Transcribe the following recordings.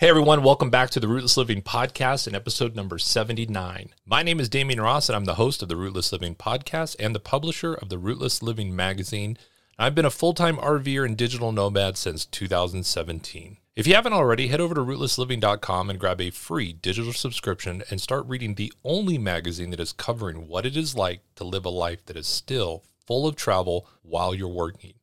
Hey everyone, welcome back to the Rootless Living Podcast in episode number 79. My name is Damien Ross and I'm the host of the Rootless Living Podcast and the publisher of the Rootless Living magazine. I've been a full time RVer and digital nomad since 2017. If you haven't already, head over to rootlessliving.com and grab a free digital subscription and start reading the only magazine that is covering what it is like to live a life that is still full of travel while you're working,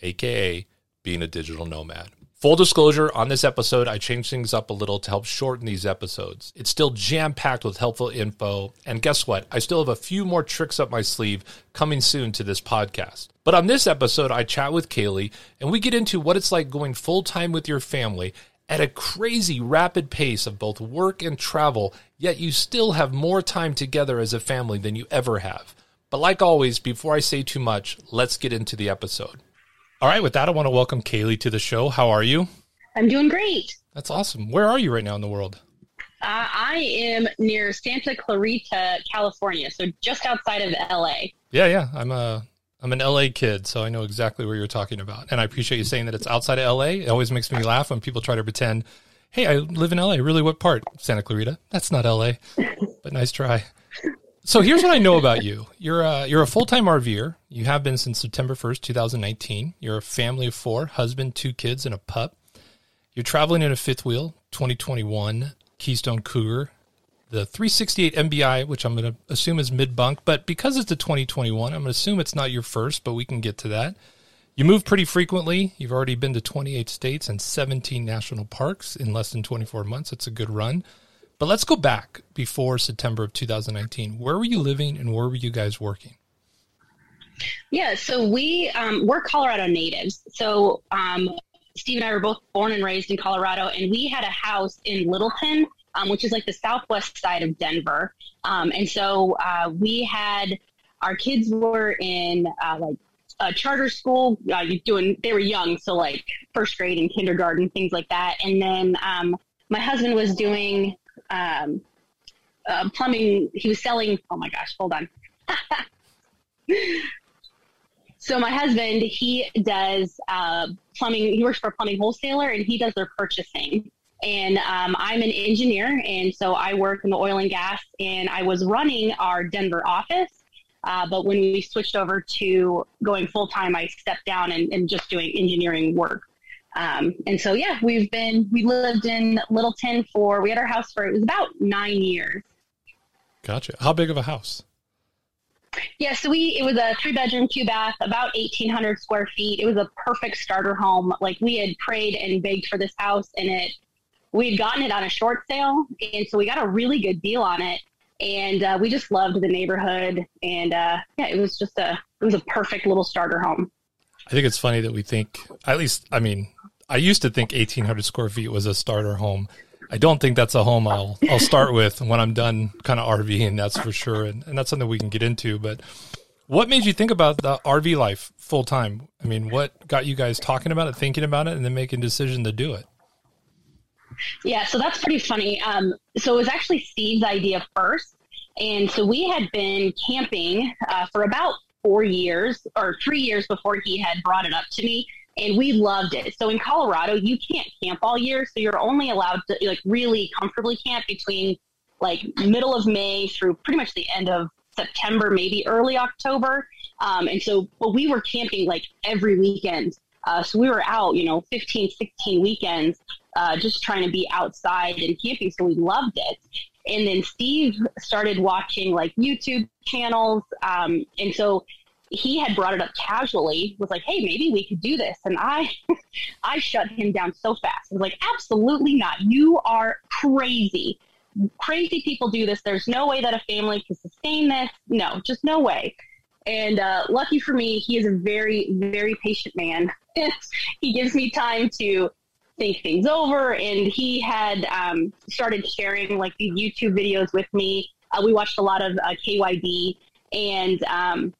aka being a digital nomad. Full disclosure on this episode, I changed things up a little to help shorten these episodes. It's still jam packed with helpful info. And guess what? I still have a few more tricks up my sleeve coming soon to this podcast. But on this episode, I chat with Kaylee and we get into what it's like going full time with your family at a crazy rapid pace of both work and travel, yet you still have more time together as a family than you ever have. But like always, before I say too much, let's get into the episode. All right, with that, I want to welcome Kaylee to the show. How are you? I'm doing great. That's awesome. Where are you right now in the world? Uh, I am near Santa Clarita, California, so just outside of LA. Yeah, yeah. I'm a I'm an LA kid, so I know exactly where you're talking about. And I appreciate you saying that it's outside of LA. It always makes me laugh when people try to pretend, "Hey, I live in LA." Really, what part? Santa Clarita. That's not LA. but nice try. So here's what I know about you. You're a, you're a full-time RVer. You have been since September 1st, 2019. You're a family of four, husband, two kids, and a pup. You're traveling in a fifth wheel, 2021 Keystone Cougar, the 368 MBI, which I'm going to assume is mid-bunk, but because it's a 2021, I'm going to assume it's not your first, but we can get to that. You move pretty frequently. You've already been to 28 states and 17 national parks in less than 24 months. It's a good run. But let's go back before September of 2019. Where were you living and where were you guys working? Yeah, so we um, we're Colorado natives. So um, Steve and I were both born and raised in Colorado, and we had a house in Littleton, um, which is like the southwest side of Denver. Um, and so uh, we had our kids were in uh, like a charter school, uh, doing they were young, so like first grade and kindergarten, things like that. And then um, my husband was doing um, uh, plumbing. He was selling. Oh my gosh, hold on. so my husband, he does uh, plumbing. He works for a plumbing wholesaler, and he does their purchasing. And um, I'm an engineer, and so I work in the oil and gas. And I was running our Denver office. Uh, but when we switched over to going full time, I stepped down and, and just doing engineering work. Um, and so, yeah, we've been, we lived in Littleton for, we had our house for, it was about nine years. Gotcha. How big of a house? Yeah, so we, it was a three bedroom, two bath, about 1,800 square feet. It was a perfect starter home. Like we had prayed and begged for this house and it, we had gotten it on a short sale. And so we got a really good deal on it. And uh, we just loved the neighborhood. And uh, yeah, it was just a, it was a perfect little starter home. I think it's funny that we think, at least, I mean, I used to think 1,800 square feet was a starter home. I don't think that's a home I'll I'll start with when I'm done kind of RVing. That's for sure, and, and that's something we can get into. But what made you think about the RV life full time? I mean, what got you guys talking about it, thinking about it, and then making a decision to do it? Yeah, so that's pretty funny. Um, so it was actually Steve's idea first, and so we had been camping uh, for about four years or three years before he had brought it up to me and we loved it. So in Colorado, you can't camp all year, so you're only allowed to like really comfortably camp between like middle of May through pretty much the end of September, maybe early October. Um, and so, but we were camping like every weekend. Uh, so we were out, you know, 15, 16 weekends, uh, just trying to be outside and camping. So we loved it. And then Steve started watching like YouTube channels. Um, and so he had brought it up casually, was like, "Hey, maybe we could do this," and I, I shut him down so fast. I was like, "Absolutely not! You are crazy. Crazy people do this. There's no way that a family can sustain this. No, just no way." And uh, lucky for me, he is a very, very patient man. he gives me time to think things over, and he had um, started sharing like these YouTube videos with me. Uh, we watched a lot of uh, KYD, and um,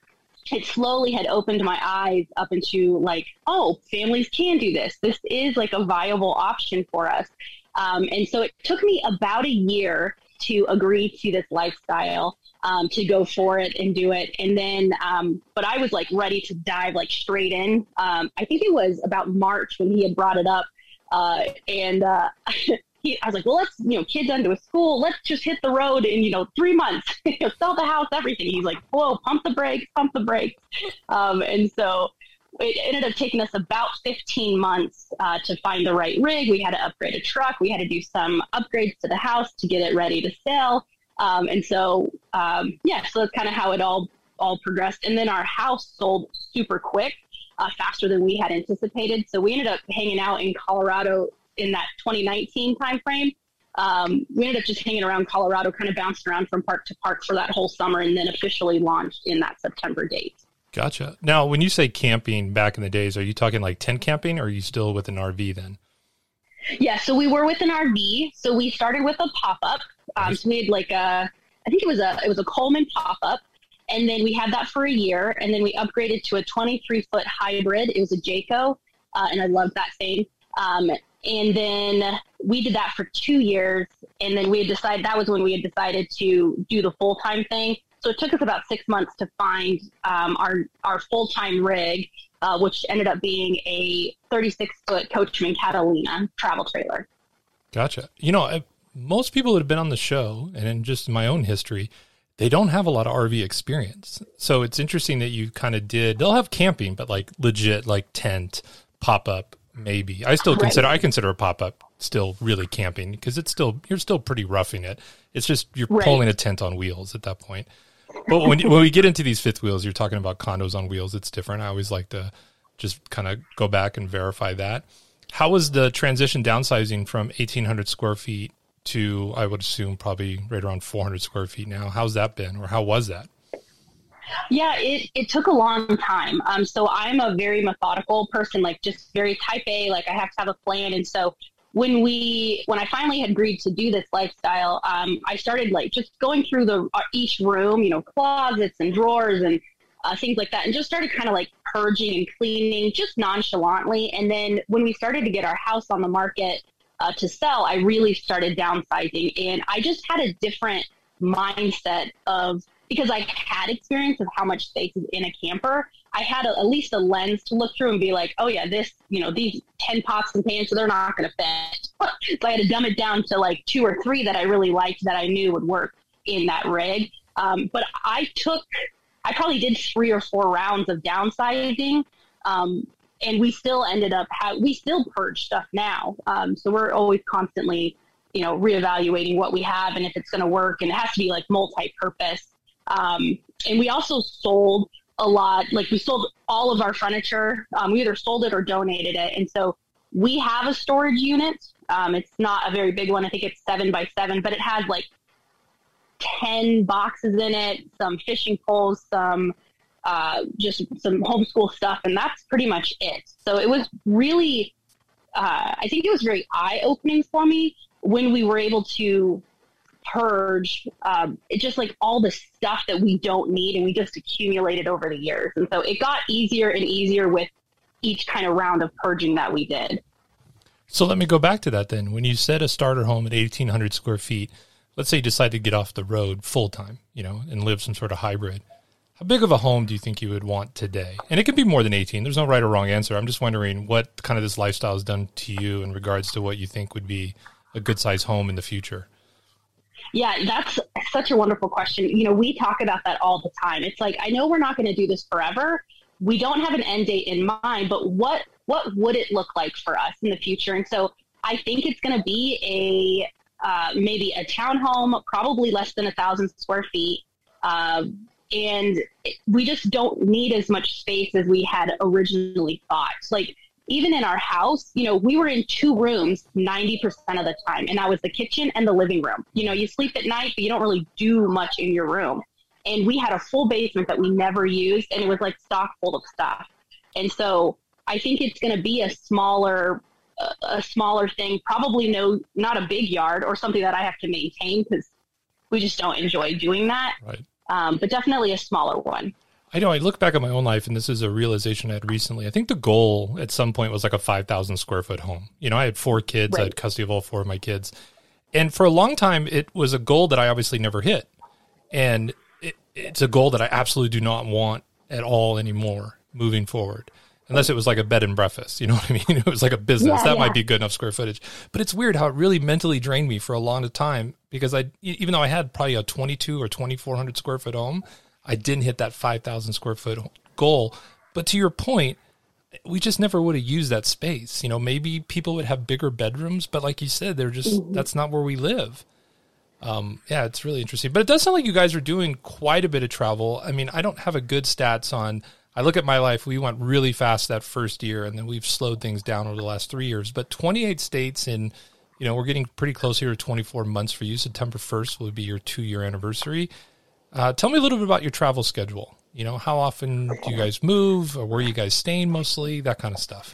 it slowly had opened my eyes up into like, oh, families can do this. This is like a viable option for us. Um, and so it took me about a year to agree to this lifestyle, um, to go for it and do it. And then, um, but I was like ready to dive like straight in. Um, I think it was about March when he had brought it up. Uh, and uh, he, I was like, well, let's, you know, kids into a school, let's just hit the road in, you know, three months, sell the house, everything. He's like, whoa, pump the brakes, pump the brakes. Um, and so it ended up taking us about 15 months uh, to find the right rig. We had to upgrade a truck. We had to do some upgrades to the house to get it ready to sell. Um, and so, um, yeah, so that's kind of how it all all progressed. And then our house sold super quick, uh, faster than we had anticipated. So we ended up hanging out in Colorado in that 2019 timeframe. Um, we ended up just hanging around Colorado, kind of bouncing around from park to park for that whole summer, and then officially launched in that September date. Gotcha. Now, when you say camping back in the days, are you talking like tent camping, or are you still with an RV then? Yeah, so we were with an RV. So we started with a pop up. Um, so we had like a, I think it was a, it was a Coleman pop up, and then we had that for a year, and then we upgraded to a 23 foot hybrid. It was a Jayco, uh, and I loved that thing. Um, and then we did that for two years, and then we had decided that was when we had decided to do the full time thing. So it took us about six months to find um, our our full time rig, uh, which ended up being a 36 foot Coachmen Catalina travel trailer. Gotcha. You know, most people that have been on the show, and in just my own history, they don't have a lot of RV experience. So it's interesting that you kind of did. They'll have camping, but like legit, like tent, pop up, maybe. I still consider right. I consider a pop up still really camping because it's still you're still pretty roughing it. It's just you're right. pulling a tent on wheels at that point. But when when we get into these fifth wheels, you're talking about condos on wheels. It's different. I always like to just kind of go back and verify that. How was the transition downsizing from 1,800 square feet to I would assume probably right around 400 square feet now? How's that been, or how was that? Yeah, it, it took a long time. Um, so I'm a very methodical person, like just very type A, like I have to have a plan. And so when we, when I finally had agreed to do this lifestyle, um, I started like just going through the uh, each room, you know, closets and drawers and uh, things like that, and just started kind of like purging and cleaning just nonchalantly. And then when we started to get our house on the market uh, to sell, I really started downsizing, and I just had a different mindset of because I had experience of how much space is in a camper, I had a, at least a lens to look through and be like, oh yeah, this, you know, these 10 pots and pans, so they're not going to fit. so I had to dumb it down to like two or three that I really liked that I knew would work in that rig. Um, but I took, I probably did three or four rounds of downsizing. Um, and we still ended up, ha- we still purge stuff now. Um, so we're always constantly, you know, reevaluating what we have and if it's going to work. And it has to be like multi-purpose. Um, and we also sold a lot. Like we sold all of our furniture. Um, we either sold it or donated it. And so we have a storage unit. Um, it's not a very big one. I think it's seven by seven, but it has like 10 boxes in it, some fishing poles, some uh, just some homeschool stuff. And that's pretty much it. So it was really, uh, I think it was very eye opening for me when we were able to purge um, just like all the stuff that we don't need and we just accumulated over the years. And so it got easier and easier with each kind of round of purging that we did. So let me go back to that then. When you said a starter home at 1800 square feet let's say you decide to get off the road full time you know and live some sort of hybrid how big of a home do you think you would want today? And it could be more than 18 there's no right or wrong answer. I'm just wondering what kind of this lifestyle has done to you in regards to what you think would be a good size home in the future yeah, that's such a wonderful question. You know, we talk about that all the time. It's like I know we're not going to do this forever. We don't have an end date in mind, but what what would it look like for us in the future? And so I think it's going to be a uh, maybe a townhome, probably less than a thousand square feet. Uh, and we just don't need as much space as we had originally thought. Like even in our house, you know, we were in two rooms 90% of the time, and that was the kitchen and the living room. You know, you sleep at night, but you don't really do much in your room. And we had a full basement that we never used, and it was like stock full of stuff. And so I think it's going to be a smaller, a smaller thing. Probably no, not a big yard or something that I have to maintain because we just don't enjoy doing that. Right. Um, but definitely a smaller one. I know I look back at my own life and this is a realization I had recently. I think the goal at some point was like a 5,000 square foot home. You know, I had four kids, right. I had custody of all four of my kids. And for a long time, it was a goal that I obviously never hit. And it, it's a goal that I absolutely do not want at all anymore moving forward. unless it was like a bed and breakfast. You know what I mean? It was like a business Yeah, that yeah. might be good enough square footage. But it's weird how it really mentally drained me for a long time because I, even though I had probably a 22 or 2400 square foot home, I didn't hit that 5,000 square foot goal. But to your point, we just never would have used that space. You know, maybe people would have bigger bedrooms, but like you said, they're just that's not where we live. Um, yeah, it's really interesting. But it does sound like you guys are doing quite a bit of travel. I mean, I don't have a good stats on. I look at my life. We went really fast that first year, and then we've slowed things down over the last three years. But 28 states, and you know, we're getting pretty close here to 24 months for you. September 1st will be your two year anniversary. Uh, tell me a little bit about your travel schedule. You know, how often do you guys move, or where you guys staying mostly, that kind of stuff.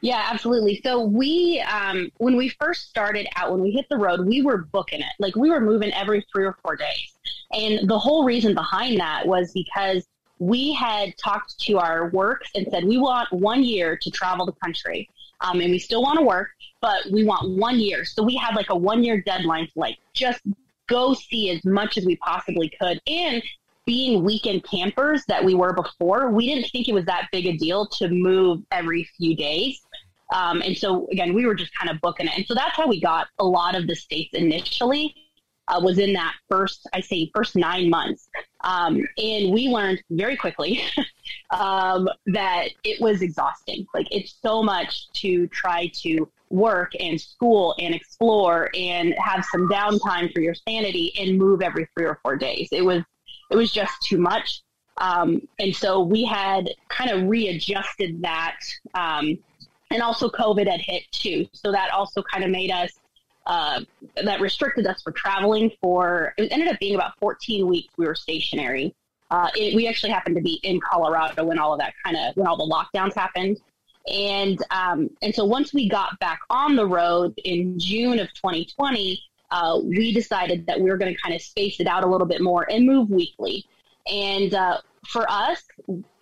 Yeah, absolutely. So we, um, when we first started out, when we hit the road, we were booking it. Like we were moving every three or four days. And the whole reason behind that was because we had talked to our works and said, we want one year to travel the country. Um, and we still want to work, but we want one year. So we had like a one year deadline to like just go see as much as we possibly could. And being weekend campers that we were before, we didn't think it was that big a deal to move every few days. Um, and so again, we were just kind of booking it. And so that's how we got a lot of the states initially uh, was in that first, I say first nine months. Um, and we learned very quickly um, that it was exhausting. Like it's so much to try to work and school and explore and have some downtime for your sanity and move every three or four days. It was, it was just too much. Um, and so we had kind of readjusted that. Um, and also COVID had hit too. So that also kind of made us, uh, that restricted us for traveling for, it ended up being about 14 weeks we were stationary. Uh, it, we actually happened to be in Colorado when all of that kind of, when all the lockdowns happened. And, um, and so once we got back on the road in June of 2020, uh, we decided that we were going to kind of space it out a little bit more and move weekly. And uh, for us,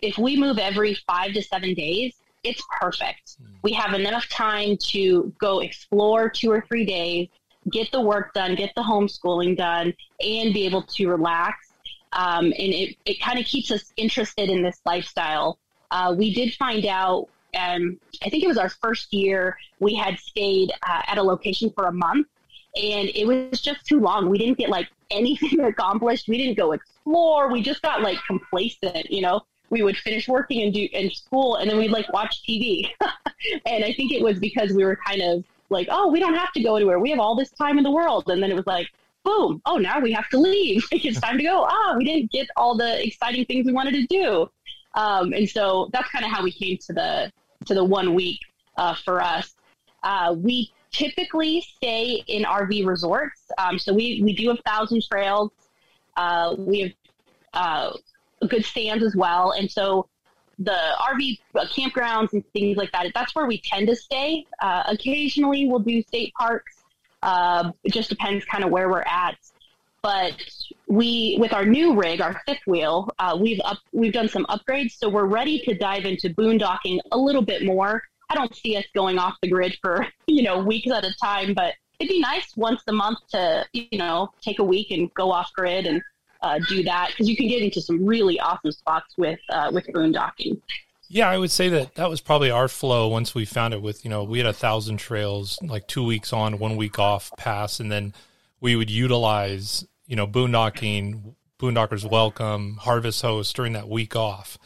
if we move every five to seven days, it's perfect. We have enough time to go explore two or three days, get the work done, get the homeschooling done, and be able to relax. Um, and it, it kind of keeps us interested in this lifestyle. Uh, we did find out, um, I think it was our first year, we had stayed uh, at a location for a month and it was just too long. We didn't get like anything accomplished. We didn't go explore. We just got like complacent, you know. We would finish working and do in school, and then we'd like watch TV. and I think it was because we were kind of like, oh, we don't have to go anywhere. We have all this time in the world. And then it was like, boom, oh, now we have to leave. it's time to go. Ah, we didn't get all the exciting things we wanted to do. Um, and so that's kind of how we came to the to the one week uh, for us. Uh, we typically stay in RV resorts. Um, so we, we do have thousand trails. Uh, we have uh, Good Sams as well. And so the RV campgrounds and things like that, that's where we tend to stay. Uh, occasionally we'll do state parks. Uh, it just depends kind of where we're at. But we, with our new rig, our fifth wheel, uh, we've up, we've done some upgrades, so we're ready to dive into boondocking a little bit more. I don't see us going off the grid for you know weeks at a time, but it'd be nice once a month to you know take a week and go off grid and uh, do that because you can get into some really awesome spots with uh, with boondocking. Yeah, I would say that that was probably our flow once we found it. With you know, we had a thousand trails, like two weeks on, one week off pass, and then we would utilize you know boondocking, boondockers welcome, harvest host during that week off.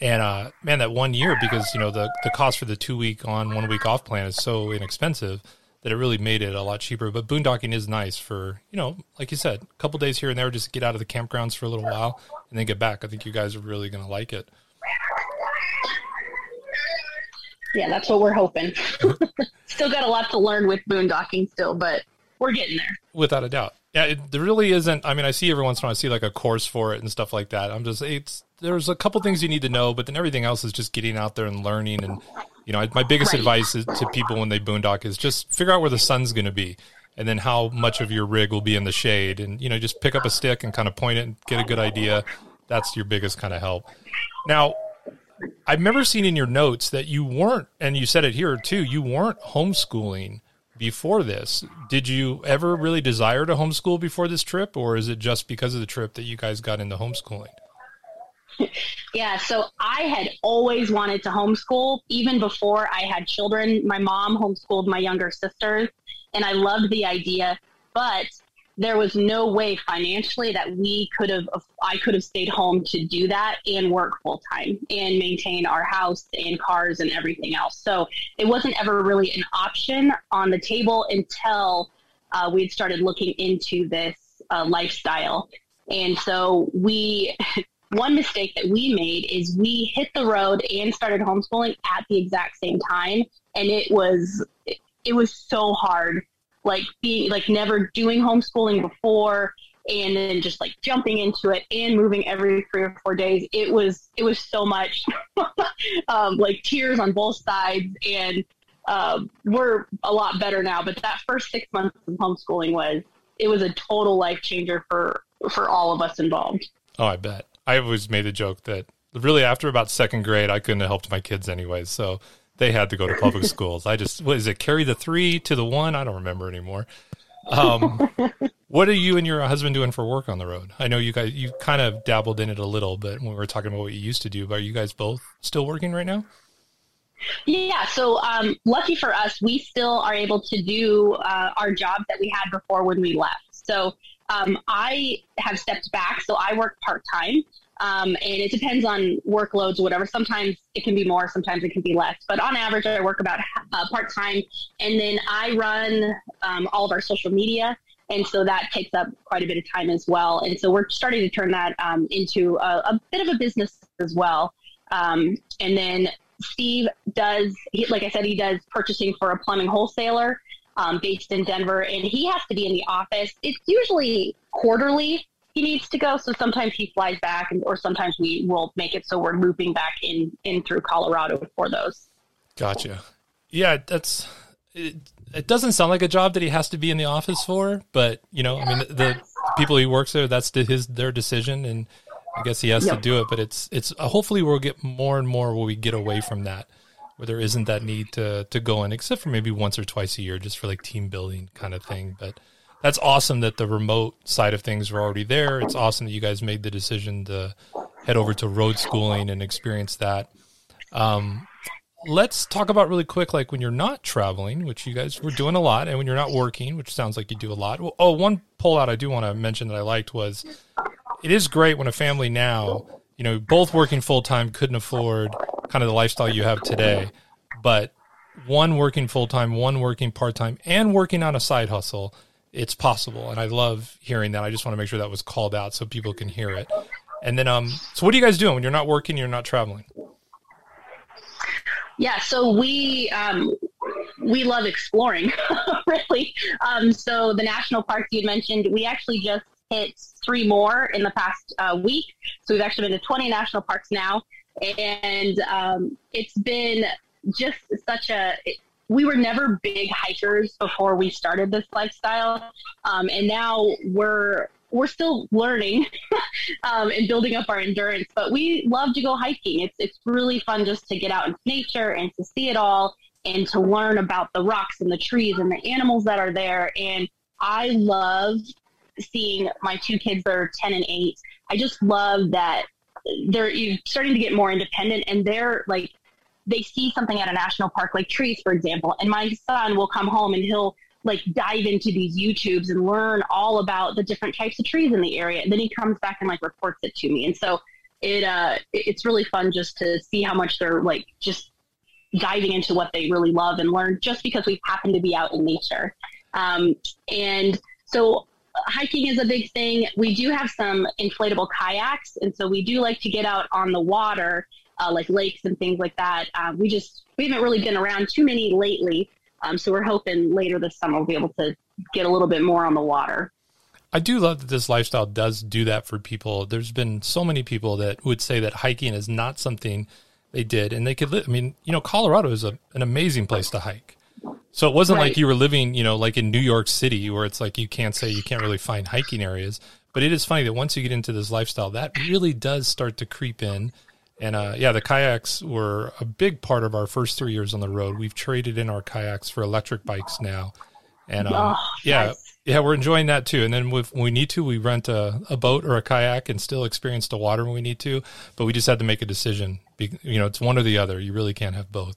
And uh, man, that one year because you know the the cost for the two week on, one week off plan is so inexpensive that it really made it a lot cheaper. But boondocking is nice for you know, like you said, a couple days here and there, just get out of the campgrounds for a little while and then get back. I think you guys are really going to like it. Yeah, that's what we're hoping. still got a lot to learn with boondocking still, but we're getting there. Without a doubt. Yeah, it, there really isn't. I mean, I see every once in a while, I see like a course for it and stuff like that. I'm just, it's, there's a couple things you need to know, but then everything else is just getting out there and learning. And, you know, my biggest Right. advice is to people when they boondock is just figure out where the sun's going to be and then how much of your rig will be in the shade. And, you know, just pick up a stick and kind of point it and get a good idea. That's your biggest kind of help. Now, I've never seen in your notes that you weren't, and you said it here too, you weren't homeschooling before this. Did you ever really desire to homeschool before this trip, or is it just because of the trip that you guys got into homeschooling? yeah, so I had always wanted to homeschool even before I had children. My mom homeschooled my younger sisters, and I loved the idea, but there was no way financially that we could have I could have stayed home to do that and work full time and maintain our house and cars and everything else. So it wasn't ever really an option on the table until uh, we had started looking into this uh, lifestyle. And so we one mistake that we made is we hit the road and started homeschooling at the exact same time and it was it was so hard like being like never doing homeschooling before and then just like jumping into it and moving every three or four days. It was it was so much um, like tears on both sides and uh, we're a lot better now. But that first six months of homeschooling was it was a total life changer for for all of us involved. Oh i bet. I always made a joke that really after about second grade i couldn't have helped my kids anyway so they had to go to public schools. I just what is it? Carry the three to the one? I don't remember anymore. Um, what are you and your husband doing for work on the road? I know you guys you kind of dabbled in it a little, but when we were talking about what you used to do, but are you guys both still working right now? Yeah, so um, lucky for us, we still are able to do uh, our jobs that we had before when we left. So um, I have stepped back, so I work part time. Um, and it depends on workloads or whatever. Sometimes it can be more, sometimes it can be less. But on average, I work about uh, part time. And then I run um, all of our social media. And so that takes up quite a bit of time as well. And so we're starting to turn that um, into a, a, bit of a business as well. Um, and then Steve does, he, like I said, he does purchasing for a plumbing wholesaler. Um, based in Denver, and he has to be in the office. It's usually quarterly, he needs to go. So sometimes he flies back, and, or sometimes we will make it so we're looping back in in through Colorado for those. Gotcha. Yeah, that's. It, it doesn't sound like a job that he has to be in the office for, but you know, I mean, the, the people he works there, that's his their decision, and I guess he has yep. to do it. But it's it's uh, hopefully we'll get more and more where we get away from that, where there isn't that need to to go in, except for maybe once or twice a year, just for like team building kind of thing. But that's awesome that the remote side of things are already there. It's awesome that you guys made the decision to head over to road schooling and experience that. Um, let's talk about really quick, like when you're not traveling, which you guys were doing a lot, and when you're not working, which sounds like you do a lot. Oh, one pull out I do want to mention that I liked was it is great when a family now, you know, both working full time couldn't afford kind of the lifestyle you have today, but one working full time, one working part time, and working on a side hustle it's possible. And I love hearing that. I just want to make sure that was called out so people can hear it. And then, um, so what are you guys doing when you're not working, you're not traveling? Yeah, so we um, we love exploring, really. Um, so the national parks you mentioned, we actually just hit three more in the past uh, week. So we've actually been to 20 national parks now, and um, it's been just such a we were never big hikers before we started this lifestyle, um, and now we're we're still learning um, and building up our endurance. But we love to go hiking. It's it's really fun just to get out into nature and to see it all and to learn about the rocks and the trees and the animals that are there. And I love seeing my two kids that are ten and eight. I just love that they're starting to get more independent and they're like they see something at a national park, like trees, for example, and my son will come home and he'll like dive into these YouTubes and learn all about the different types of trees in the area. And then he comes back and like reports it to me. And so it uh it's really fun just to see how much they're like just diving into what they really love and learn just because we happen to be out in nature. Um, and so hiking is a big thing. We do have some inflatable kayaks, and so we do like to get out on the water uh, like lakes and things like that. Um, we just we haven't really been around too many lately, um, so we're hoping later this summer we'll be able to get a little bit more on the water. I do love that this lifestyle does do that for people. There's been so many people that would say that hiking is not something they did, and they could live. I mean, you know, Colorado is a, an amazing place to hike. So it wasn't right. like you were living, you know, like in New York City, where it's like you can't say you can't really find hiking areas. But it is funny that once you get into this lifestyle, that really does start to creep in. And uh, yeah, the kayaks were a big part of our first three years on the road. We've traded in our kayaks for electric bikes now, And um, oh, yeah, nice. yeah, we're enjoying that too. And then when we need to, we rent a, a boat or a kayak and still experience the water when we need to. But we just had to make a decision. You know, it's one or the other. You really can't have both.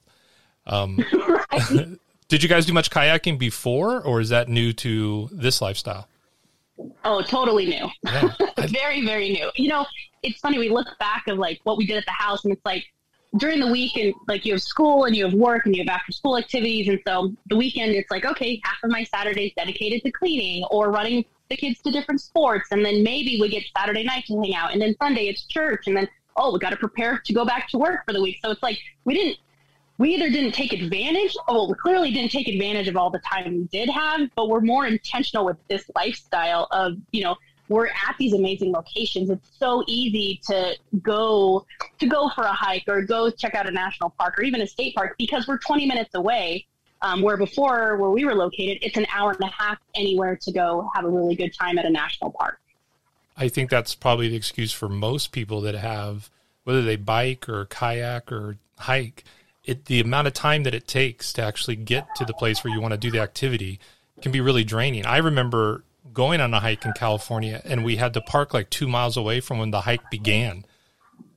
Um, did you guys do much kayaking before, or is that new to this lifestyle? Oh, totally new. Yeah. very, very new. You know, it's funny. We look back of like what we did at the house, and it's like during the week and like you have school and you have work and you have after school activities and so the weekend it's like okay half of my saturday is dedicated to cleaning or running the kids to different sports and then maybe we get saturday night to hang out and then sunday it's church and then oh we got to prepare to go back to work for the week so it's like we didn't we either didn't take advantage oh we clearly didn't take advantage of all the time we did have but we're more intentional with this lifestyle of you know we're at these amazing locations. It's so easy to go to go for a hike or go check out a national park or even a state park because we're 20 minutes away. Um, where before, where we were located, it's an hour and a half anywhere to go have a really good time at a national park. I think that's probably the excuse for most people that have, whether they bike or kayak or hike, it the amount of time that it takes to actually get to the place where you want to do the activity can be really draining. I remember going on a hike in California, and we had to park like two miles away from when the hike began.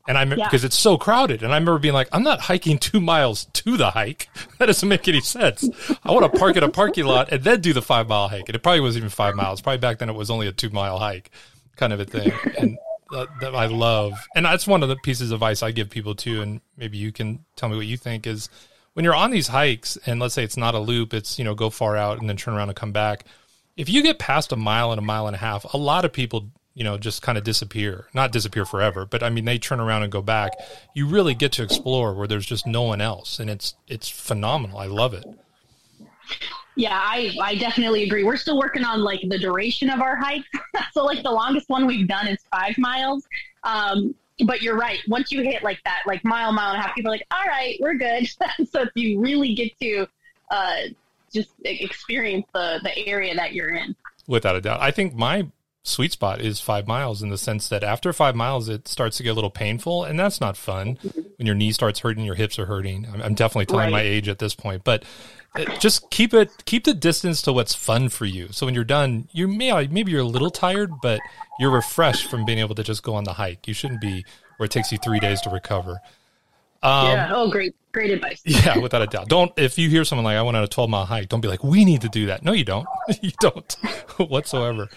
And I yeah. because it's so crowded, and I remember being like, "I'm not hiking two miles to the hike. That doesn't make any sense. I want to park at a parking lot and then do the five mile hike." And it probably wasn't even five miles. Probably back then it was only a two mile hike, kind of a thing. And that, that I love, and that's one of the pieces of advice I give people too. And maybe you can tell me what you think is when you're on these hikes, and let's say it's not a loop, it's you know go far out and then turn around and come back if you get past a mile and a mile and a half, a lot of people, you know, just kind of disappear. Not disappear forever, but I mean they turn around and go back. You really get to explore where there's just no one else and it's it's phenomenal. I love it. Yeah, I, I definitely agree. We're still working on like the duration of our hike. so like the longest one we've done is five miles. Um, but you're right. Once you hit like that, like mile, mile and a half, people are like, all right, we're good. so if you really get to uh, just experience the the area that you're in. Without a doubt, I think my sweet spot is five miles in the sense that after five miles it starts to get a little painful and that's not fun. When your knee starts hurting your hips are hurting. I'm, I'm definitely telling right. my age at this point but uh, just keep it keep the distance to what's fun for you. So when you're done you may maybe you're a little tired but you're refreshed from being able to just go on the hike. You shouldn't be where it takes you three days to recover um, yeah. Oh, great, great advice. yeah, without a doubt. Don't if you hear someone like I went on a 12 mile hike, don't be like, we need to do that. No, you don't. you don't whatsoever.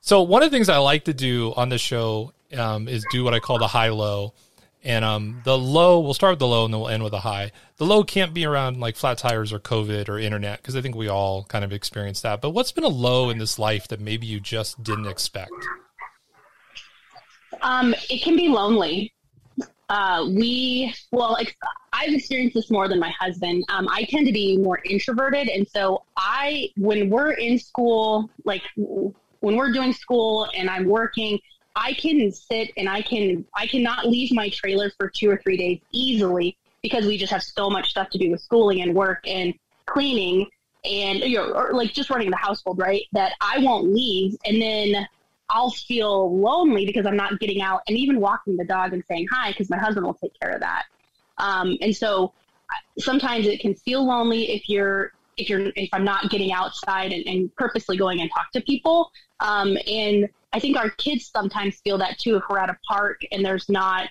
So one of the things I like to do on this show um, is do what I call the high low. And um, the low, we'll start with the low and then we'll end with a high. The low can't be around like flat tires or COVID or internet because I think we all kind of experienced that. But what's been a low in this life that maybe you just didn't expect? Um, it can be lonely uh, we well i've experienced this more than my husband. Um, i tend to be more introverted and so i when we're in school like when we're doing school and i'm working i can sit and i can i cannot leave my trailer for two or three days easily because we just have so much stuff to do with schooling and work and cleaning and you know, or like just running the household right that i won't leave. And then I'll feel lonely because I'm not getting out and even walking the dog and saying hi because my husband will take care of that. Um, and so sometimes it can feel lonely if you're if you're if I'm not getting outside and, and purposely going and talk to people. Um, and I think our kids sometimes feel that too if we're at a park and there's not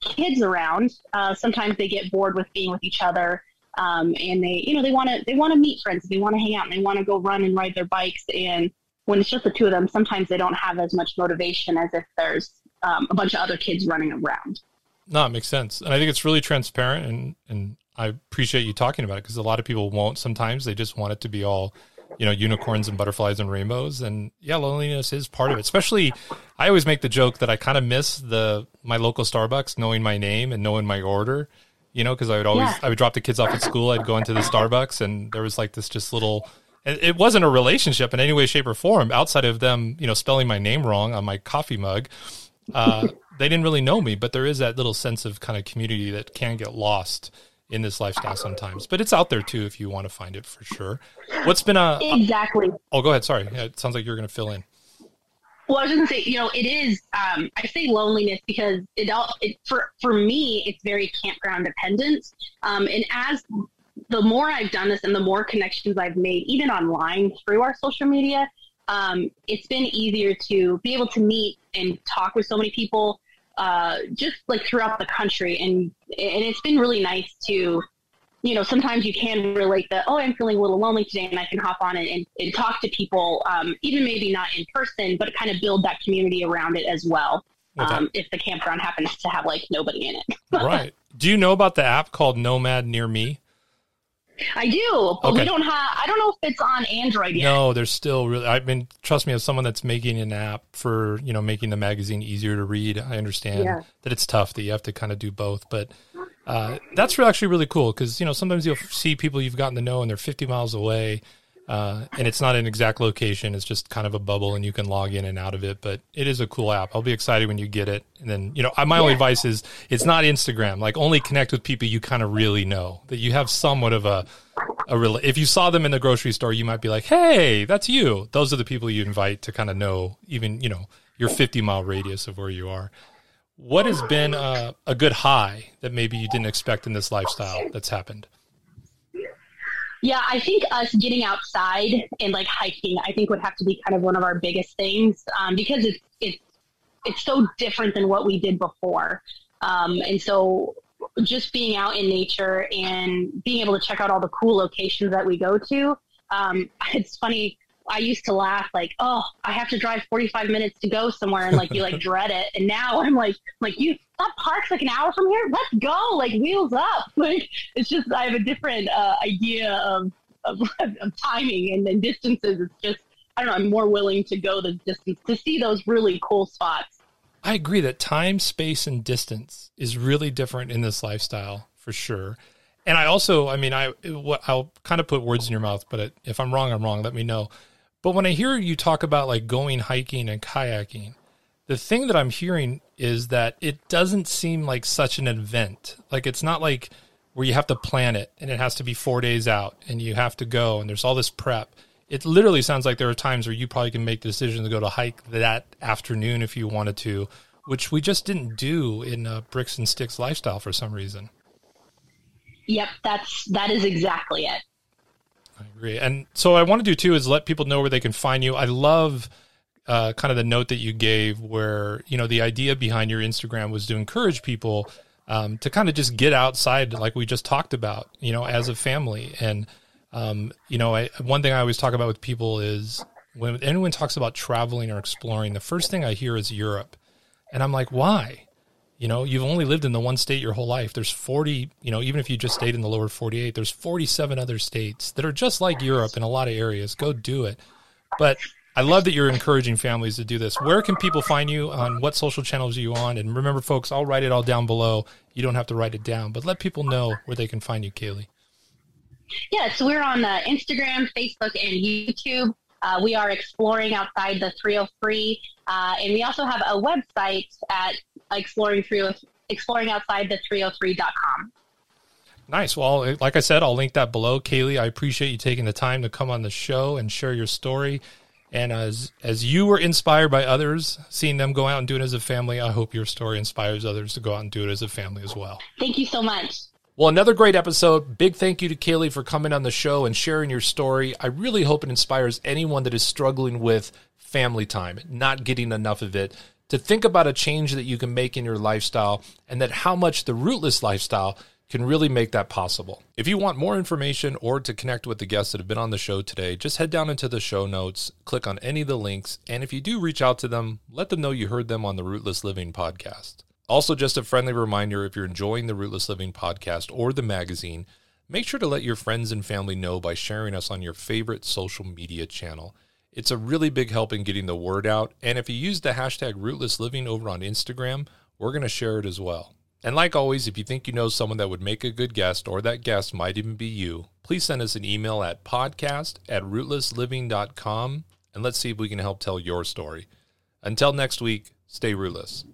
kids around. Uh, sometimes they get bored with being with each other. Um, and they, you know, they want to they want to meet friends, they want to hang out, and they want to go run and ride their bikes. And when it's just the two of them, sometimes they don't have as much motivation as if there's um, a bunch of other kids running around. No, it makes sense, and I think it's really transparent, and and I appreciate you talking about it because a lot of people won't. Sometimes they just want it to be all, you know, unicorns and butterflies and rainbows, and yeah, loneliness is part of it. Especially, I always make the joke that I kind of miss the my local Starbucks knowing my name and knowing my order. You know, because I would always yeah. I would drop the kids off at school. I'd go into the Starbucks, and there was like this just little it wasn't a relationship in any way, shape, or form outside of them, you know, spelling my name wrong on my coffee mug. Uh, they didn't really know me, but there is that little sense of kind of community that can get lost in this lifestyle sometimes. But it's out there too if you want to find it for sure. What's been a exactly? Oh, go ahead. Sorry, yeah, it sounds like you're going to fill in. Well, I was going to say, you know, it is. Um, I say loneliness because it all it, for for me, it's very campground dependent. Um, and as the more I've done this and the more connections I've made, even online through our social media, um, it's been easier to be able to meet and talk with so many people uh, just like throughout the country. And, and it's been really nice to, you know, sometimes you can relate that, oh, I'm feeling a little lonely today and I can hop on and, and, and talk to people, um, even maybe not in person, but kind of build that community around it as well. Um, if the campground happens to have like nobody in it. right. Do you know about the app called Nomad Near Me? I do, but okay. we don't have. I don't know if it's on Android yet. No, there's still really. I mean, trust me, as someone that's making an app for you know making the magazine easier to read, I understand yeah. that it's tough that you have to kind of do both. But uh, that's actually really cool because you know sometimes you'll see people you've gotten to know and they're 50 miles away, uh, and it's not an exact location. It's just kind of a bubble, and you can log in and out of it. But it is a cool app. I'll be excited when you get it. And then, you know, my only advice is it's not Instagram. Like, only connect with people you kind of really know. That you have somewhat of a a real. If you saw them in the grocery store, you might be like, "Hey, that's you." Those are the people you invite to kind of know, even you know, your 50 mile radius of where you are. What has been a, a good high that maybe you didn't expect in this lifestyle that's happened? Yeah, I think us getting outside and like hiking, I think would have to be kind of one of our biggest things um, because it's it's it's so different than what we did before, um, and so just being out in nature and being able to check out all the cool locations that we go to. Um, it's funny. I used to laugh like, oh, I have to drive 45 minutes to go somewhere and like you like dread it. And now I'm like, like you, that park's like an hour from here. Let's go. Like wheels up. Like it's just, I have a different uh, idea of, of, of timing and then distances. It's just, I don't know. I'm more willing to go the distance to see those really cool spots. I agree that time, space, and distance is really different in this lifestyle for sure. And I also, I mean, I what I'll kind of put words in your mouth, but if I'm wrong, I'm wrong. Let me know. But when I hear you talk about like going hiking and kayaking, the thing that I'm hearing is that it doesn't seem like such an event. Like it's not like where you have to plan it and it has to be four days out and you have to go and there's all this prep. It literally sounds like there are times where you probably can make the decision to go to hike that afternoon if you wanted to, which we just didn't do in a bricks and sticks lifestyle for some reason. Yep, that's that is exactly it. I agree. And so I want to do too is let people know where they can find you. I love uh, kind of the note that you gave where, you know, the idea behind your Instagram was to encourage people um, to kind of just get outside, like we just talked about, you know, as a family. And, um, you know, I, one thing I always talk about with people is when anyone talks about traveling or exploring, the first thing I hear is Europe. And I'm like, why? You know, you've only lived in the one state your whole life. There's 40, you know, even if you just stayed in the lower 48, there's 47 other states that are just like Europe in a lot of areas. Go do it. But I love that you're encouraging families to do this. Where can people find you on what social channels are you on? And remember, folks, I'll write it all down below. You don't have to write it down, but let people know where they can find you, Kaylee. Yeah, so we're on uh, Instagram, Facebook, and YouTube. Uh, we are exploring outside the 303, uh, and we also have a website at exploring through exploring outside the 303.com. Nice. Well, like I said, I'll link that below. Kaylee, I appreciate you taking the time to come on the show and share your story. And as as you were inspired by others, seeing them go out and do it as a family, I hope your story inspires others to go out and do it as a family as well. Thank you so much. Well, another great episode. Big thank you to Kaylee for coming on the show and sharing your story. I really hope it inspires anyone that is struggling with family time, not getting enough of it, to think about a change that you can make in your lifestyle and that how much the rootless lifestyle can really make that possible. If you want more information or to connect with the guests that have been on the show today, just head down into the show notes, click on any of the links, and if you do reach out to them, let them know you heard them on the Rootless Living podcast. Also, just a friendly reminder if you're enjoying the Rootless Living podcast or the magazine, make sure to let your friends and family know by sharing us on your favorite social media channel. It's a really big help in getting the word out. And if you use the hashtag Rootless Living over on Instagram, we're going to share it as well. And like always, if you think you know someone that would make a good guest or that guest might even be you, please send us an email at podcast at rootlessliving.com and let's see if we can help tell your story. Until next week, stay rootless.